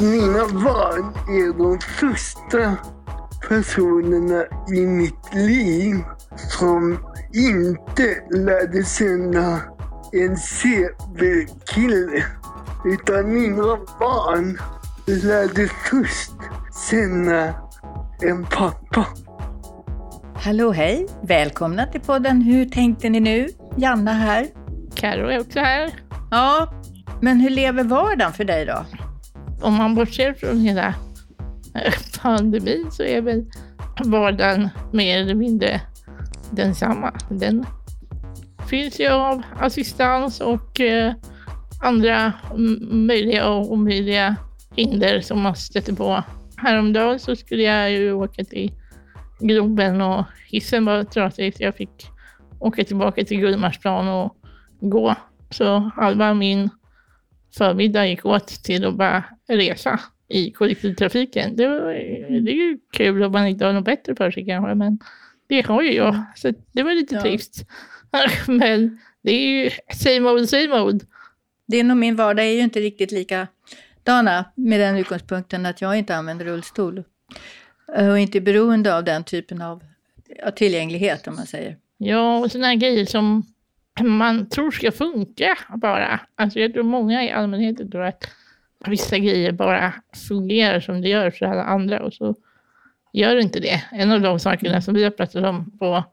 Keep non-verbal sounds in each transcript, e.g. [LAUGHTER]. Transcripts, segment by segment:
Mina barn är de första personerna i mitt liv som inte lärde känna en CB-kille. Utan mina barn lärde först känna en pappa. Hallå hej! Välkomna till podden Hur tänkte ni nu? Janna här. Karo är också här. Ja, men hur lever vardagen för dig då? Om man bortser från hela eh, pandemin så är väl vardagen mer eller mindre densamma. Den fylls ju av assistans och eh, andra möjliga och omöjliga hinder som man stöter på. Häromdagen så skulle jag ju åka till Globen och hissen var trasig så jag fick åka tillbaka till Gullmarsplan och gå. Så halva min förmiddag gick åt till att bara resa i kollektivtrafiken. Det, var, det är ju kul om man inte har något bättre för sig kanske, men det har ju jag. Så det var lite ja. trist. [LAUGHS] men det är ju same old, same old. Din och min vardag är ju inte riktigt likadana med den utgångspunkten att jag inte använder rullstol. Och inte är beroende av den typen av tillgänglighet om man säger. Ja, och sådana grejer som man tror ska funka bara. Alltså jag tror många i allmänheten tror att vissa grejer bara fungerar som det gör för alla andra och så gör det inte det. En av de sakerna som vi har pratat om på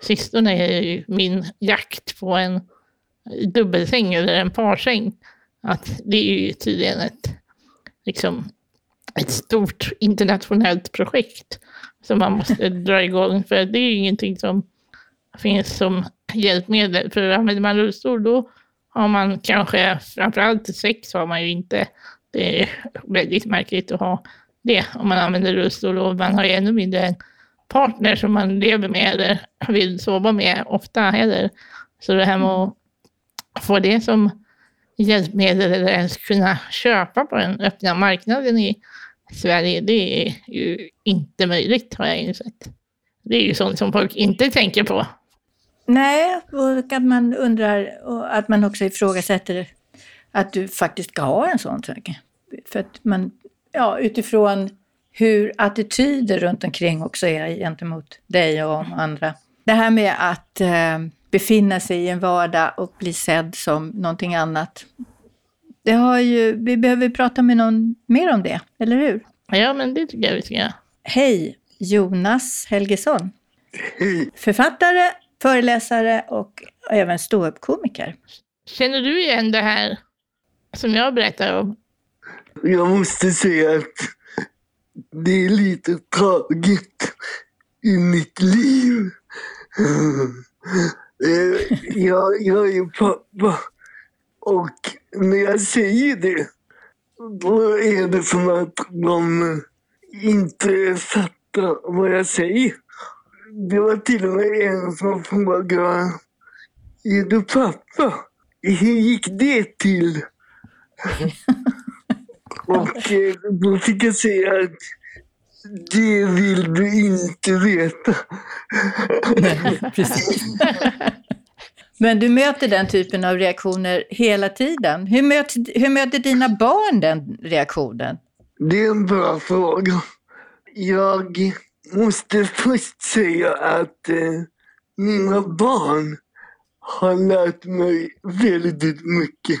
sistone är ju min jakt på en dubbelsäng eller en parsäng. Att det är ju tydligen ett, liksom, ett stort internationellt projekt som man måste [LAUGHS] dra igång. För det är ju ingenting som finns som hjälpmedel. För använder man rullstol då har man kanske, framförallt sex har man ju inte. Det är väldigt märkligt att ha det om man använder rullstol och man har ju ännu mindre en partner som man lever med eller vill sova med ofta heller. Så det här med att få det som hjälpmedel eller ens kunna köpa på den öppna marknaden i Sverige, det är ju inte möjligt har jag insett. Det är ju sånt som folk inte tänker på. Nej, och att man undrar och att man också ifrågasätter att du faktiskt ska ha en sån sak. För att man, ja, utifrån hur attityder runt omkring också är gentemot dig och andra. Det här med att eh, befinna sig i en vardag och bli sedd som någonting annat. Det har ju, vi behöver prata med någon mer om det, eller hur? Ja, men det tycker jag vi ska göra. Hej, Jonas Helgesson. Författare, föreläsare och även ståuppkomiker. Känner du igen det här som jag berättar om? Jag måste säga att det är lite tragiskt i mitt liv. Eh, jag, jag är pappa och när jag säger det då är det som att de inte fattar vad jag säger. Det var till och med en som frågade Är du pappa? Hur gick det till? [LAUGHS] och eh, då fick jag säga att det vill du inte veta. [LAUGHS] Precis. Men du möter den typen av reaktioner hela tiden. Hur möter, hur möter dina barn den reaktionen? Det är en bra fråga. Jag måste först säga att eh, mina barn har lärt mig väldigt mycket.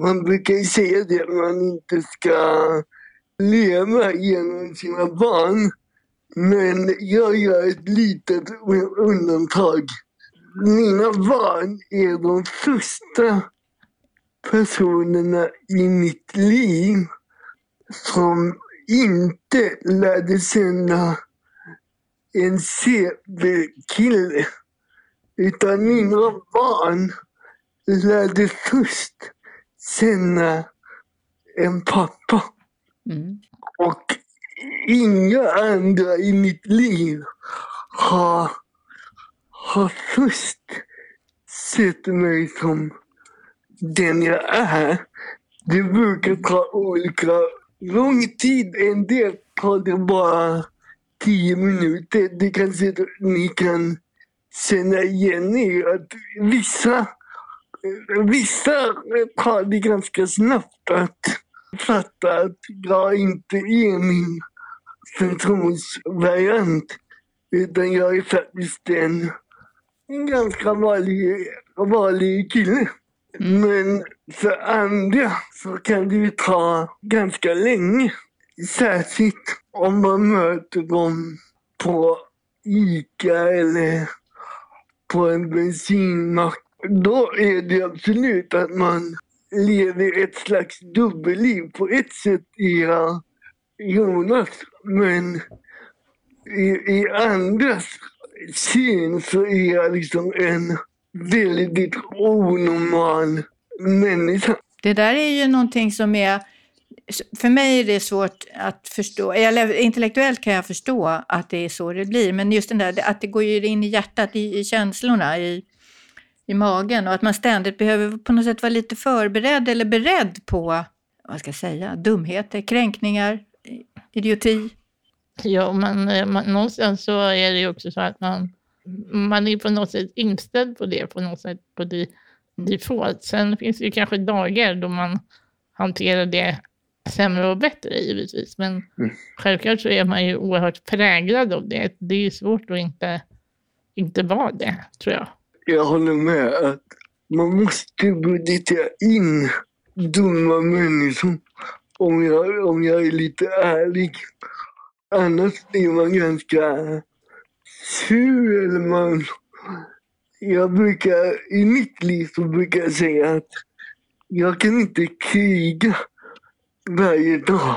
Man brukar ju säga det, att man inte ska leva genom sina barn. Men jag gör ett litet undantag. Mina barn är de första personerna i mitt liv som inte lärde känna en CB-kille. Utan mina barn lärde först känna en pappa. Mm. Och inga andra i mitt liv har, har först sett mig som den jag är. Det brukar ta olika lång tid. En del tar det bara tio minuter. Det kanske ni kan känna igen er att vissa, vissa tar det ganska snabbt att fatta att jag inte är min funktionsvariant. Utan jag är faktiskt en, en ganska vanlig, vanlig kille. Men för andra så kan det ju ta ganska länge. Särskilt om man möter dem på ICA eller på en bensinmack. Då är det absolut att man lever ett slags dubbelliv. På ett sätt är jag Jonas, men i, i andras syn så är jag liksom en väldigt onormal människa. Det där är ju någonting som är... För mig är det svårt att förstå. Eller, intellektuellt kan jag förstå att det är så det blir. Men just den där att det går in i hjärtat, i, i känslorna, i, i magen. Och att man ständigt behöver på något sätt vara lite förberedd eller beredd på, vad ska jag säga, dumheter, kränkningar, idioti. Ja, men eh, man, någonstans så är det ju också så att man, man är på något sätt inställd på det, på något sätt på det default. Sen finns det ju kanske dagar då man hanterar det sämre och bättre givetvis. Men mm. självklart så är man ju oerhört präglad av det. Det är ju svårt att inte, inte vara det, tror jag. Jag håller med att man måste budgetera in dumma människor om jag, om jag är lite ärlig. Annars blir man ganska sur. Eller man, jag brukar, I mitt liv så brukar jag säga att jag kan inte kriga varje dag.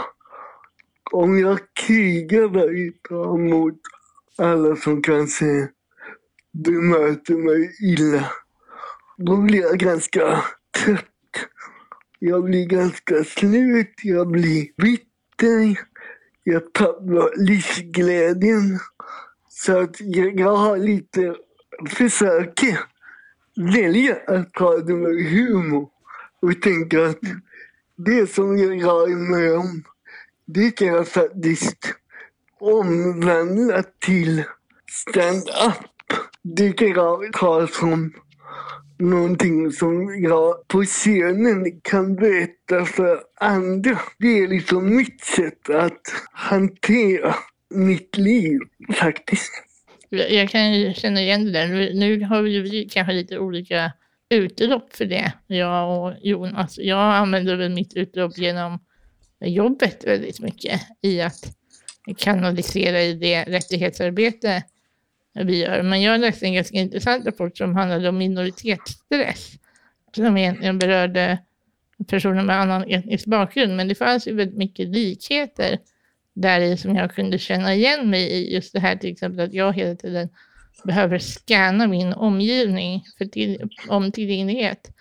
Om jag krigar varje dag mot alla som kanske bemöter mig illa, då blir jag ganska trött. Jag blir ganska slut, jag blir bitter, jag tappar livsglädjen. Så att jag, jag har lite, försöker välja att ta det med humor. Och tänka att det som jag är med om, det kan jag faktiskt omvandla till stand-up. Det kan jag ta som någonting som jag på scenen kan berätta för andra. Det är liksom mitt sätt att hantera mitt liv faktiskt. Jag kan känna igen det där. Nu har vi kanske lite olika utlopp för det, jag och Jonas. Jag använder väl mitt utlopp genom jobbet väldigt mycket i att kanalisera i det rättighetsarbete vi gör. Men jag läste en ganska intressant rapport som handlade om minoritetsstress. Som egentligen berörde personer med annan etnisk bakgrund. Men det fanns ju väldigt mycket likheter där i som jag kunde känna igen mig i. Just det här till exempel att jag hela tiden behöver scanna min omgivning för till, om tillgänglighet.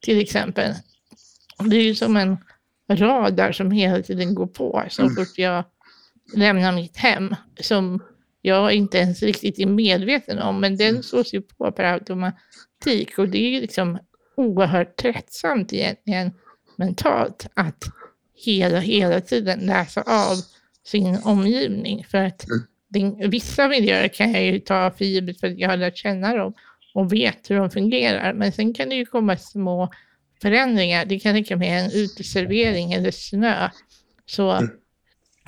Till exempel. Det är ju som en radar som hela tiden går på så mm. fort jag lämnar mitt hem. Som jag inte ens riktigt är medveten om, men den mm. slås ju på per automatik och det är liksom oerhört tröttsamt egentligen mentalt att hela, hela tiden läsa av sin omgivning. För att mm. Vissa miljöer kan jag ju ta för givet för att jag har lärt känna dem och vet hur de fungerar. Men sen kan det ju komma små förändringar. Det kan räcka med en uteservering eller snö. Så mm.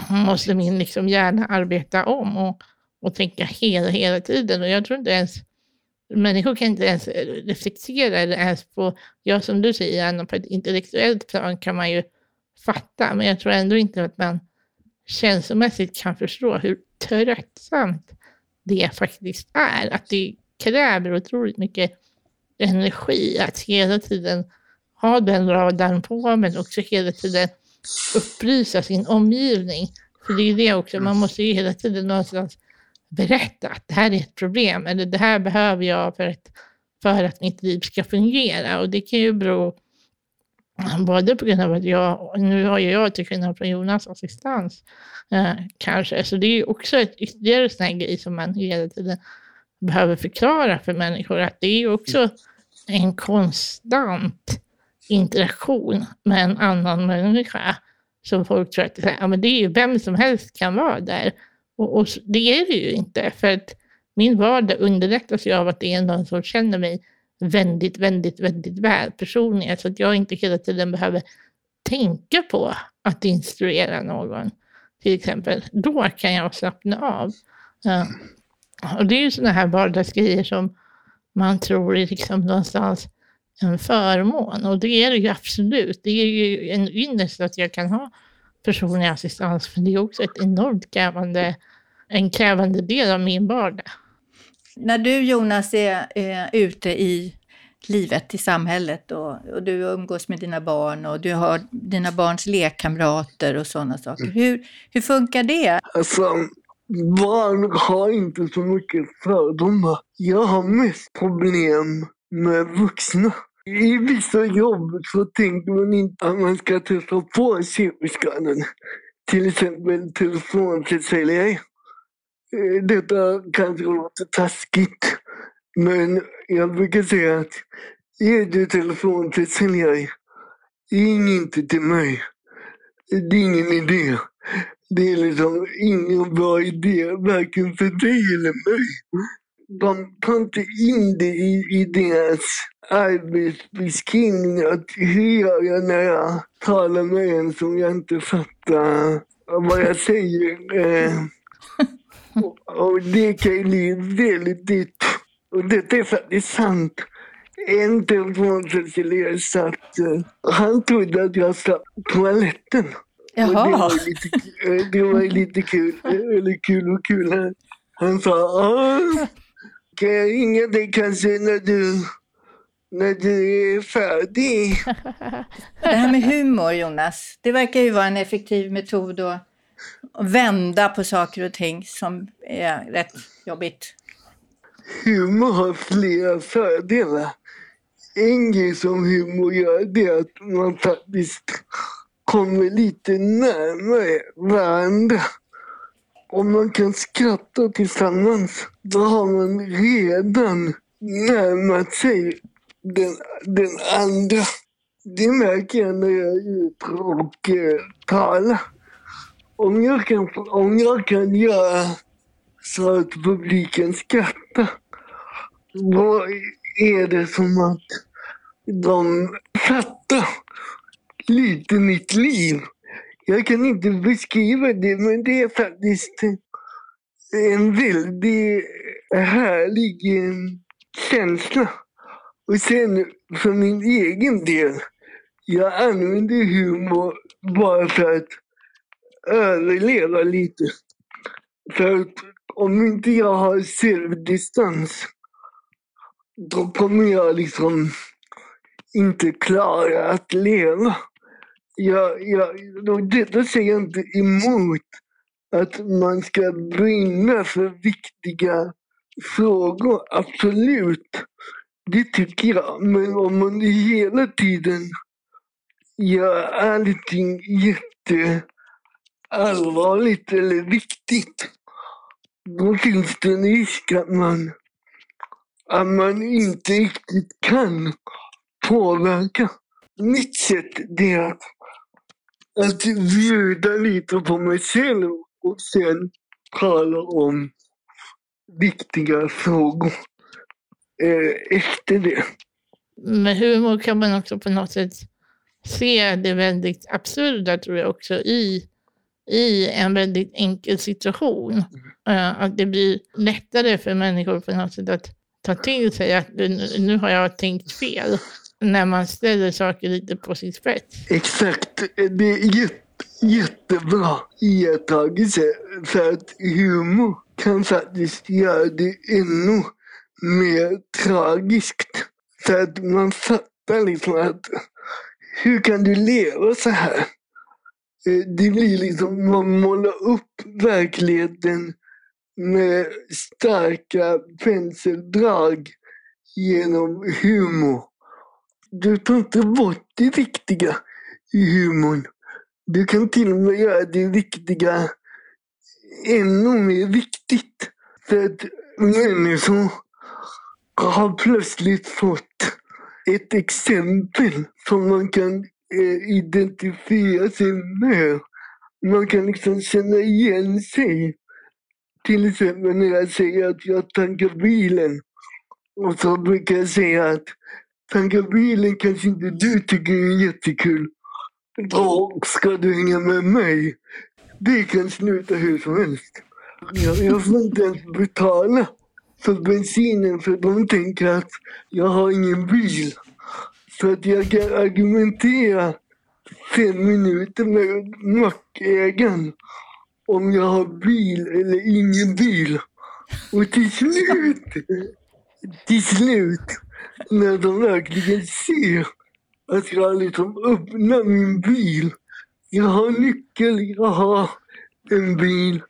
måste min liksom hjärna arbeta om. Och och tänka hela, hela tiden. Och jag tror inte ens människor kan inte ens reflektera eller ens på, ja som du säger Anna, på ett intellektuellt plan kan man ju fatta, men jag tror ändå inte att man känslomässigt kan förstå hur tröttsamt det faktiskt är. Att det kräver otroligt mycket energi att hela tiden ha den radarn på, men också hela tiden upplysa sin omgivning. För det är det också, man måste ju hela tiden någonstans berätta att det här är ett problem eller det här behöver jag för att, för att mitt liv ska fungera. Och det kan ju bero både på grund av att jag, nu har ju jag till skillnad från Jonas assistans. Eh, kanske, så det är ju också ett ytterligare sån här grej som man hela tiden behöver förklara för människor att det är ju också en konstant interaktion med en annan människa. Som folk tror att ja, men det är ju vem som helst kan vara där. Och, och, det är det ju inte, för att min vardag underlättas ju av att det är någon som känner mig väldigt, väldigt, väldigt väl personliga så att jag inte hela tiden behöver tänka på att instruera någon, till exempel, då kan jag slappna av. Och det är ju sådana här vardagsgrejer som man tror är liksom någonstans en förmån. Och det är det ju absolut. Det är ju en ynnest att jag kan ha personlig assistans, För det är också ett enormt krävande, en krävande del av min vardag. När du Jonas är, är ute i livet i samhället och, och, du umgås med dina barn och du har dina barns lekkamrater och sådana saker. Mm. Hur, hur funkar det? Alltså, barn har inte så mycket fördomar. Jag har mest problem med vuxna. I vissa jobb så tänker man inte att man ska testa på CP-skadan. Till exempel telefonförsäljare. Eh, detta kanske låter taskigt, men jag brukar säga att ger du telefon till säljare, ring inte till mig. Det är ingen idé. Det är liksom ingen bra idé, varken för dig eller mig. De tar inte in det i, i deras arbetsbeskrivning. Att hur gör jag när jag talar med en som jag inte fattar vad jag säger? Eh. [LAUGHS] Eh, och, det kan ju bli väldigt dyrt. Och detta är faktiskt sant. En telefonförsäljare satt, uh, han trodde att jag satt på toaletten. Jaha. Och det, var lite, det var lite kul, eller kul och kul. Han sa, kan jag ringa dig kanske när du, när du är färdig? [LAUGHS] Det här med humor Jonas, det verkar ju vara en effektiv metod att vända på saker och ting som är rätt jobbigt. Humor har flera fördelar. En grej som humor gör det är att man faktiskt kommer lite närmare varandra. Om man kan skratta tillsammans, då har man redan närmat sig den, den andra. Det märker jag när jag är ute och eh, talar. Om jag, kan, om jag kan göra så att publiken skrattar, då är det som att de fattar lite mitt liv. Jag kan inte beskriva det, men det är faktiskt en väldigt härlig känsla. Och sen för min egen del, jag använder humor bara för att överleva lite. För att om inte jag har självdistans, då kommer jag liksom inte klara att leva. Jag, jag, detta säger jag inte emot att man ska brinna för viktiga frågor, absolut. Det tycker jag. Men om man hela tiden gör allting jätte allvarligt eller viktigt, då finns det en risk att man, att man inte riktigt kan påverka. Mitt sätt det är att, att bjuda lite på mig själv och sen tala om viktiga frågor eh, efter det. Med humor kan man också på något sätt se det väldigt absurda tror jag också i i en väldigt enkel situation. Eh, att det blir lättare för människor på något sätt att ta till sig att nu har jag tänkt fel. När man ställer saker lite på sin spets. Exakt. Det är jätte, jättebra iakttagelse. För att humor kan faktiskt göra det ännu mer tragiskt. För att man fattar liksom att hur kan du leva så här? Eh, det blir liksom, man målar upp verkligheten med starka penseldrag genom humor. Du tar inte bort det viktiga i humorn. Du kan till och med göra det viktiga ännu mer viktigt. För att människor har plötsligt fått ett exempel som man kan eh, identifiera sig med. Man kan liksom känna igen sig. Till exempel när jag säger att jag tankar bilen. Och så brukar jag säga att tanka bilen kanske inte du tycker är jättekul. då ska du hänga med mig. Det kan sluta hur som helst. Jag, jag får inte ens betala för bensinen för de tänker att jag har ingen bil. För att jag kan argumentera fem minuter med mackägaren om jag har bil eller ingen bil. Och till slut, till slut, när de verkligen ser att jag liksom öppnar min bil, jag har nyckel, jag har en bil,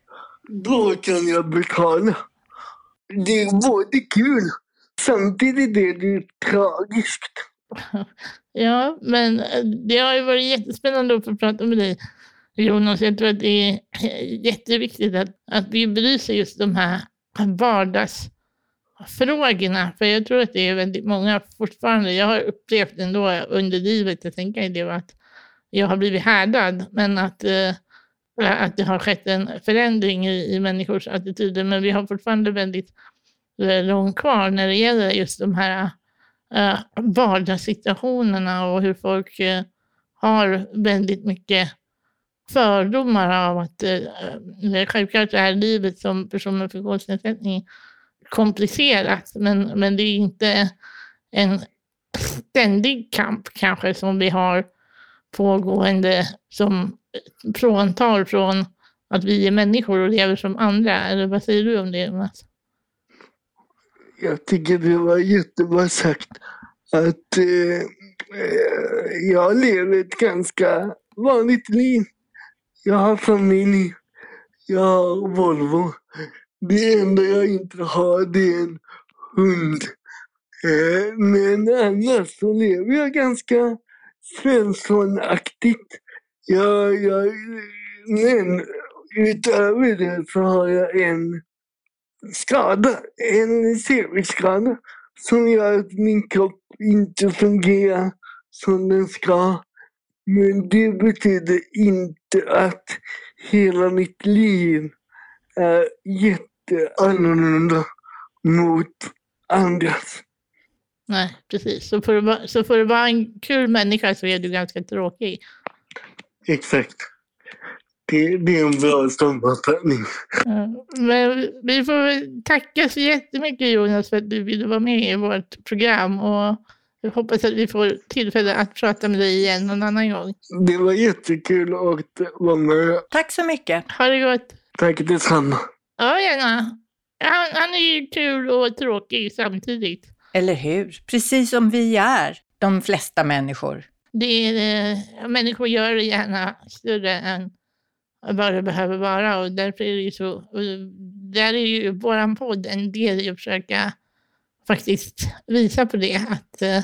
då kan jag betala. Det är både kul, samtidigt är det tragiskt. [LAUGHS] Ja, men eh, det har ju varit jättespännande att få prata med dig, Jonas. Jag tror att det är [LAUGHS] jätteviktigt att, att vi belyser just de här vardagsfrågorna. För jag tror att det är väldigt många fortfarande. Jag har upplevt ändå under livet, jag tänker det var att jag har blivit härdad, men att, eh, eh, att det har skett en förändring i, i människors attityder. Men vi har fortfarande väldigt långt kvar när det gäller just de här eh, vardagssituationerna och hur folk eh, har väldigt mycket fördomar av att eh, självklart är livet som person med funktionsnedsättning komplicerat, men, men det är inte en ständig kamp kanske som vi har pågående som fråntar från att vi är människor och lever som andra. Eller vad säger du om det, Jonas? Jag tycker det var jättebra sagt att eh, jag lever ett ganska vanligt liv. Jag har familj. Jag har Volvo. Det enda jag inte har det är en hund. Eh, men annars så lever jag ganska Svenssonaktigt. Jag, jag, men utöver det så har jag en skada, en cv-skada som gör att min kropp inte fungerar som den ska. Men det betyder inte att hela mitt liv är jätteannorlunda mot andras. Nej, precis. Så för, att, så för att vara en kul människa så är du ganska tråkig. Exakt. Det, det är en bra. Ja, men vi får tacka så jättemycket Jonas för att du ville vara med i vårt program. Och jag hoppas att vi får tillfälle att prata med dig igen någon annan gång. Det var jättekul att vara med. Tack så mycket. Ha det gott. Tack detsamma. Ja, gärna. Han, han är ju kul och tråkig samtidigt. Eller hur? Precis som vi är, de flesta människor. Det är, eh, människor gör det gärna större än vad det behöver vara och därför är det ju så. Där är ju vår podd en del i att försöka faktiskt visa på det. Att, eh,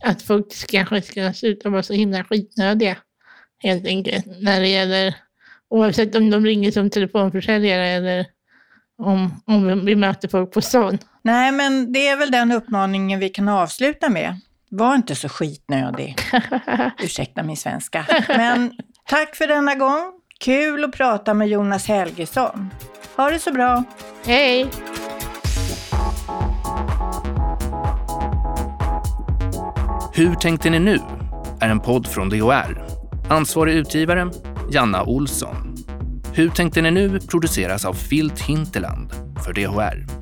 att folk kanske ska sluta vara så himla skitnödiga helt enkelt. När det gäller, oavsett om de ringer som telefonförsäljare eller om, om vi möter folk på stan. Nej, men det är väl den uppmaningen vi kan avsluta med. Var inte så skitnödig. [LAUGHS] Ursäkta min svenska. Men tack för denna gång. Kul att prata med Jonas Helgesson. Ha det så bra. Hej! Hur tänkte ni nu? är en podd från DHR. Ansvarig utgivare, Janna Olsson. Hur tänkte ni nu produceras av Filt Hinterland för DHR.